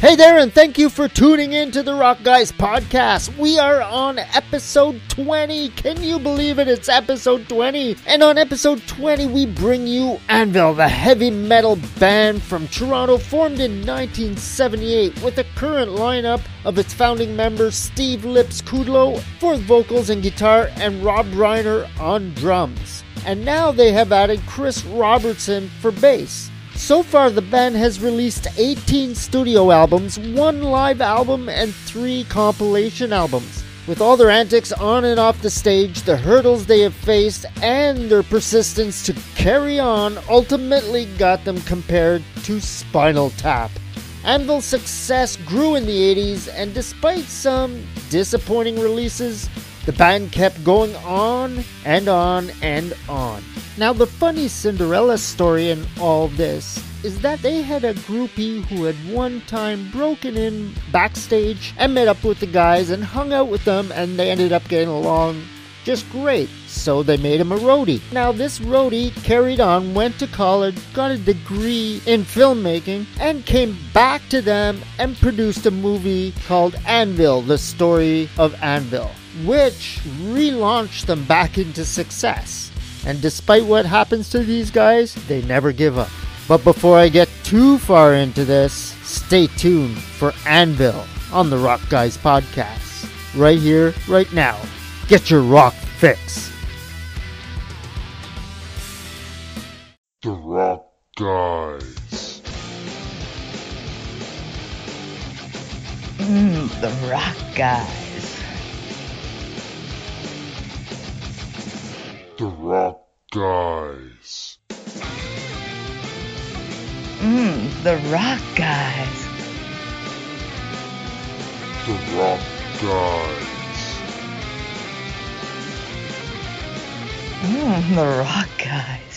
Hey there, and thank you for tuning in to the Rock Guys podcast. We are on episode 20. Can you believe it? It's episode 20. And on episode 20, we bring you Anvil, the heavy metal band from Toronto, formed in 1978 with a current lineup of its founding members Steve Lips Kudlow for vocals and guitar, and Robb Reiner on drums. And now they have added Chris Robertson for bass. So far, the band has released 18 studio albums, one live album, and three compilation albums. With all their antics on and off the stage, the hurdles they have faced, and their persistence to carry on ultimately got them compared to Spinal Tap. Anvil's success grew in the 80s, and despite some disappointing releases, the band kept going on and on and on. Now, the funny Cinderella story in all this is that they had a groupie who had one time broken in backstage and met up with the guys and hung out with them, and they ended up getting along just great. So they made him a roadie. Now, this roadie carried on, went to college, got a degree in filmmaking, and came back to them and produced a movie called Anvil The Story of Anvil which relaunched them back into success. And despite what happens to these guys, they never give up. But before I get too far into this, stay tuned for Anvil on the Rock Guys podcast. Right here, right now. Get your rock fix. The Rock Guys. Mmm, the Rock Guys. Guys. Mmm, the Rock Guys. The Rock Guys. Mmm, the Rock Guys.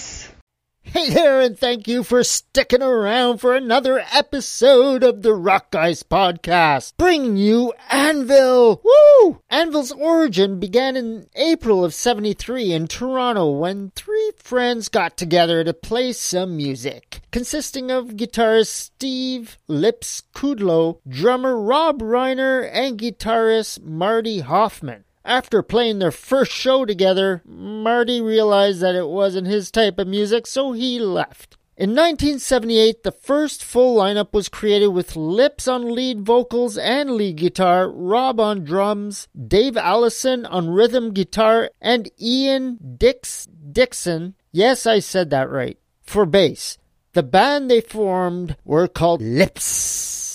Hey there, and thank you for sticking around for another episode of the Rock Guys podcast, Bring you Anvil. Woo! Anvil's origin began in April of 73 in Toronto when three friends got together to play some music, consisting of guitarist Steve Lips Kudlow, drummer Robb Reiner, and guitarist Marty Hoffman. After playing their first show together, Marty realized that it wasn't his type of music, so he left. In 1978, the first full lineup was created with Lips on lead vocals and lead guitar, Rob on drums, Dave Allison on rhythm guitar, and Ian Dix Dixon, yes, I said that right, for bass. The band they formed were called Lips.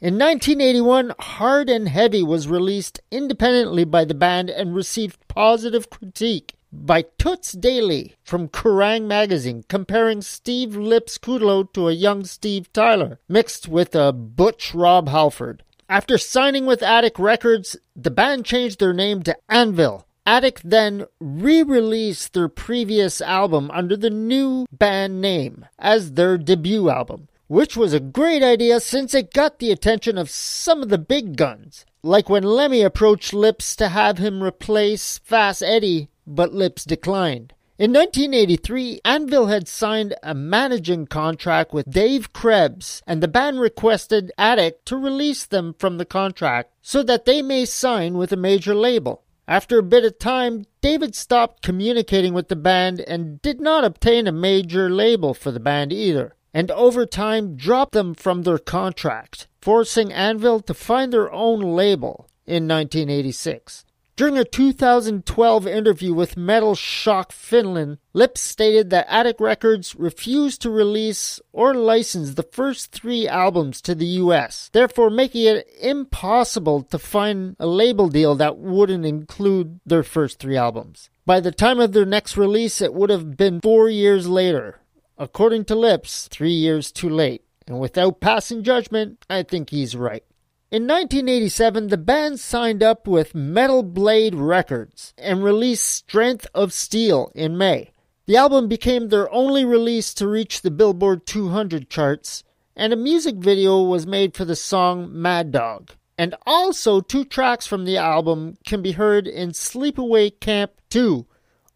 In 1981, Hard and Heavy was released independently by the band and received positive critique by Toots Daily from Kerrang magazine, comparing Steve Lips Kudlow to a young Steve Tyler, mixed with a butch Rob Halford. After signing with Attic Records, the band changed their name to Anvil. Attic then re released their previous album under the new band name as their debut album which was a great idea since it got the attention of some of the big guns. Like when Lemmy approached Lips to have him replace Fast Eddie, but Lips declined. In 1983, Anvil had signed a managing contract with Dave Krebs, and the band requested Attic to release them from the contract so that they may sign with a major label. After a bit of time, David stopped communicating with the band and did not obtain a major label for the band either and over time dropped them from their contract, forcing Anvil to find their own label in 1986. During a 2012 interview with Metal Shock Finland, Lips stated that Attic Records refused to release or license the first three albums to the US, therefore making it impossible to find a label deal that wouldn't include their first three albums. By the time of their next release, it would have been four years later, According to Lips, three years too late. And without passing judgment, I think he's right. In 1987, the band signed up with Metal Blade Records and released Strength of Steel in May. The album became their only release to reach the Billboard 200 charts, and a music video was made for the song Mad Dog. And also, two tracks from the album can be heard in Sleepaway Camp 2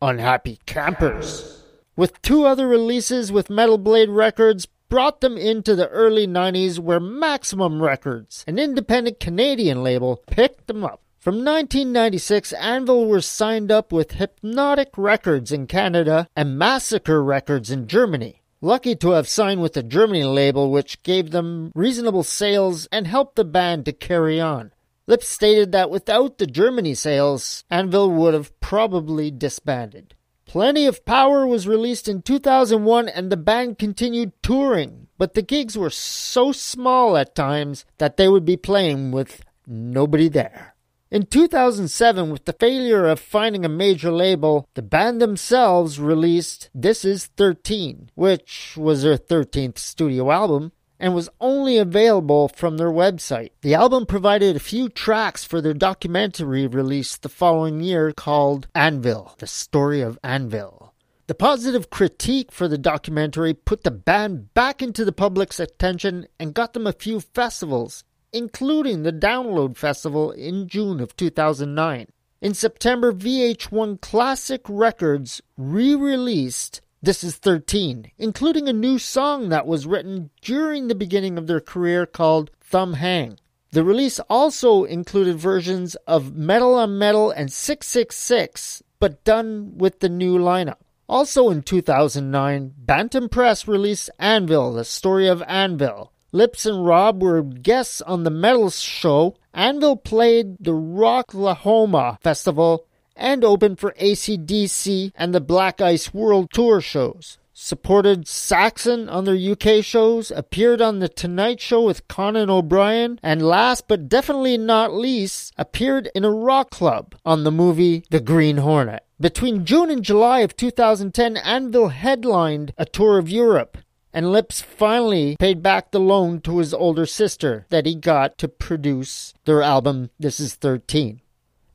Unhappy Campers with two other releases with Metal Blade Records, brought them into the early 90s where Maximum Records, an independent Canadian label, picked them up. From 1996, Anvil were signed up with Hypnotic Records in Canada and Massacre Records in Germany. Lucky to have signed with the Germany label, which gave them reasonable sales and helped the band to carry on. Lips stated that without the Germany sales, Anvil would have probably disbanded. Plenty of Power was released in 2001 and the band continued touring, but the gigs were so small at times that they would be playing with nobody there. In 2007, with the failure of finding a major label, the band themselves released This Is 13, which was their 13th studio album and was only available from their website. The album provided a few tracks for their documentary released the following year called Anvil, the story of Anvil. The positive critique for the documentary put the band back into the public's attention and got them a few festivals, including the Download Festival in June of 2009. In September, VH1 Classic Records re released This Is 13, including a new song that was written during the beginning of their career called Thumb Hang. The release also included versions of Metal on Metal and 666, but done with the new lineup. Also in 2009, Bantam Press released Anvil, the story of Anvil, Lips and Rob were guests on the Metal Show. Anvil played the Rocklahoma Festival and opened for ACDC and the Black Ice World Tour shows. Supported Saxon on their UK shows, appeared on The Tonight Show with Conan O'Brien, and last but definitely not least, appeared in a rock club on the movie The Green Hornet. Between June and July of 2010, Anvil headlined a tour of Europe and Lips finally paid back the loan to his older sister that he got to produce their album This Is 13.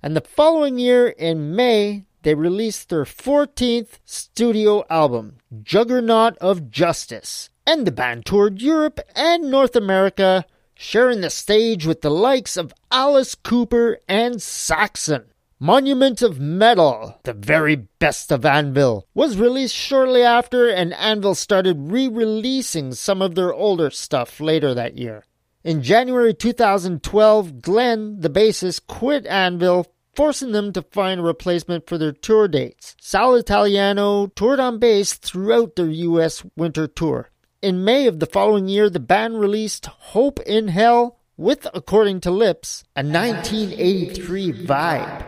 And the following year, in May, they released their 14th studio album, Juggernaut of Justice. And the band toured Europe and North America, sharing the stage with the likes of Alice Cooper and Saxon. Monument of Metal, the very best of Anvil, was released shortly after, and Anvil started re releasing some of their older stuff later that year. In January 2012, Glenn, the bassist, quit Anvil, forcing them to find a replacement for their tour dates. Sal Italiano toured on bass throughout their US winter tour. In May of the following year, the band released Hope in Hell with, according to Lips, a 1983 vibe.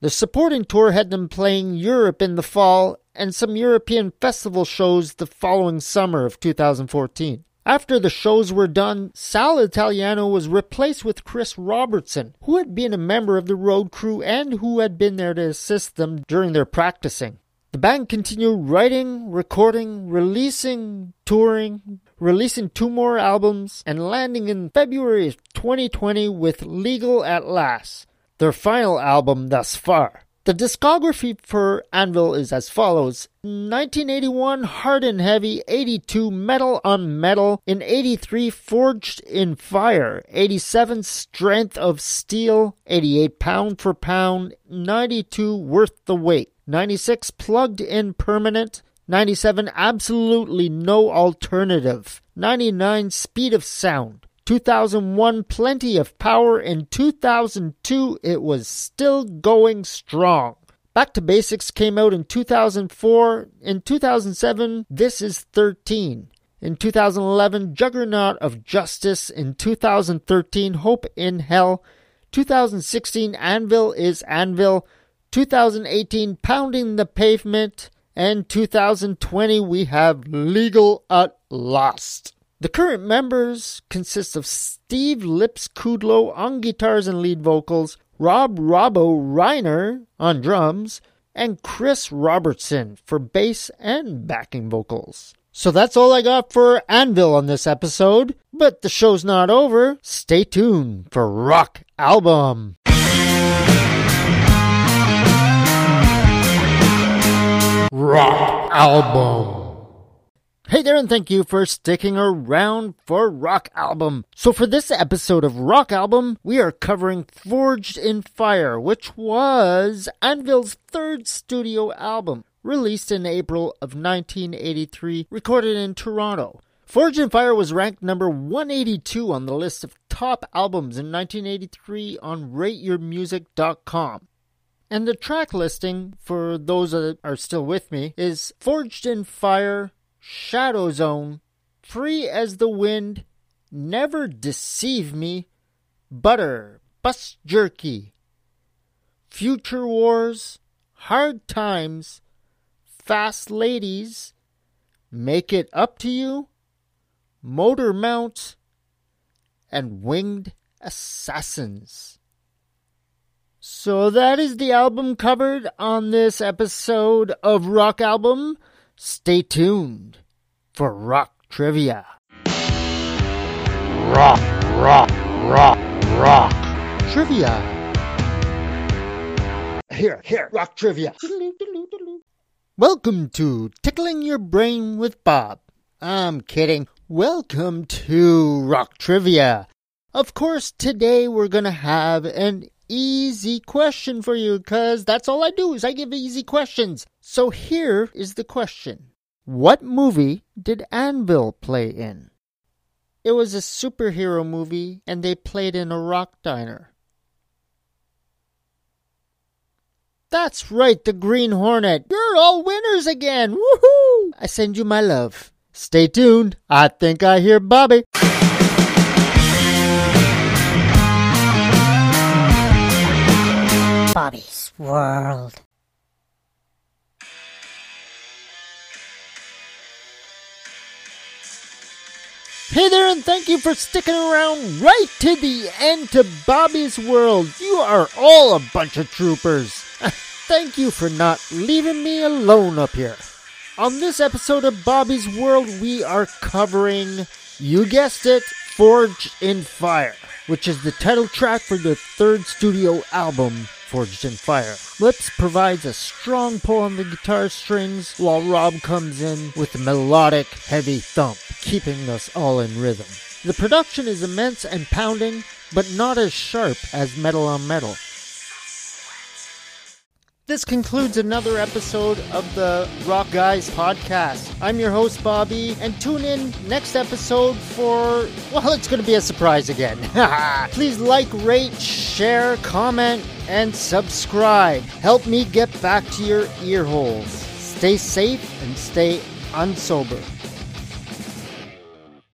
The supporting tour had them playing Europe in the fall and some European festival shows the following summer of 2014. After the shows were done, Sal Italiano was replaced with Chris Robertson, who had been a member of the road crew and who had been there to assist them during their practicing. The band continued writing, recording, releasing, touring, releasing two more albums, and landing in February of 2020 with Legal at Last their final album thus far. The discography for Anvil is as follows. 1981 Hard and Heavy, 82 Metal on Metal, in 83 Forged in Fire, 87 Strength of Steel, 88 Pound for Pound, 92 Worth the Wait, 96 Plugged in Permanent, 97 Absolutely No Alternative, 99 Speed of Sound, 2001 plenty of power. In 2002 it was still going strong. Back to basics came out in 2004 in 2007 this is 13 in 2011 juggernaut of justice. In 2013 hope in hell. 2016 anvil is anvil. 2018 pounding the pavement. And 2020 we have legal at last the current members consist of Steve Lips Kudlow on guitars and lead vocals, Robb Robbo Reiner on drums, and Chris Robertson for bass and backing vocals. So that's all I got for Anvil on this episode, but the show's not over. Stay tuned for Rock Album. Rock Album. Hey there, and thank you for sticking around for Rock Album. So, for this episode of Rock Album, we are covering Forged in Fire, which was Anvil's third studio album, released in April of 1983, recorded in Toronto. Forged in Fire was ranked number 182 on the list of top albums in 1983 on RateYourMusic.com. And the track listing, for those that are still with me, is Forged in Fire, Shadow Zone, Free as the Wind, Never Deceive Me, Butter, Bus Jerky, Future Wars, Hard Times, Fast Ladies, Make It Up to You, Motor Mount, and Winged Assassins. So that is the album covered on this episode of Rock Album. Stay tuned for Rock Trivia. Rock, rock, rock, rock. Trivia. Here, here, Rock Trivia. Welcome to Tickling Your Brain with Bob. I'm kidding. Welcome to Rock Trivia. Of course, today we're gonna have an easy question for you because that's all I do is I give easy questions. So here is the question. What movie did Anvil play in? It was a superhero movie and they played in a rock diner. That's right, the Green Hornet. You're all winners again. Woohoo! I send you my love. Stay tuned. I think I hear Bobby. Bobby's World. Hey there, and thank you for sticking around right to the end to Bobby's World. You are all a bunch of troopers. thank you for not leaving me alone up here. On this episode of Bobby's World, we are covering, you guessed it, Forged in Fire, which is the title track for the third studio album, Forged in Fire. Lips provides a strong pull on the guitar strings, while Rob comes in with a melodic, heavy thump, keeping us all in rhythm. The production is immense and pounding, but not as sharp as Metal on Metal. This concludes another episode of the Rock Guys podcast. I'm your host, Bobby, and tune in next episode for, well, it's going to be a surprise again. Please like, rate, share, comment, and subscribe. Help me get back to your ear holes. Stay safe and stay unsober.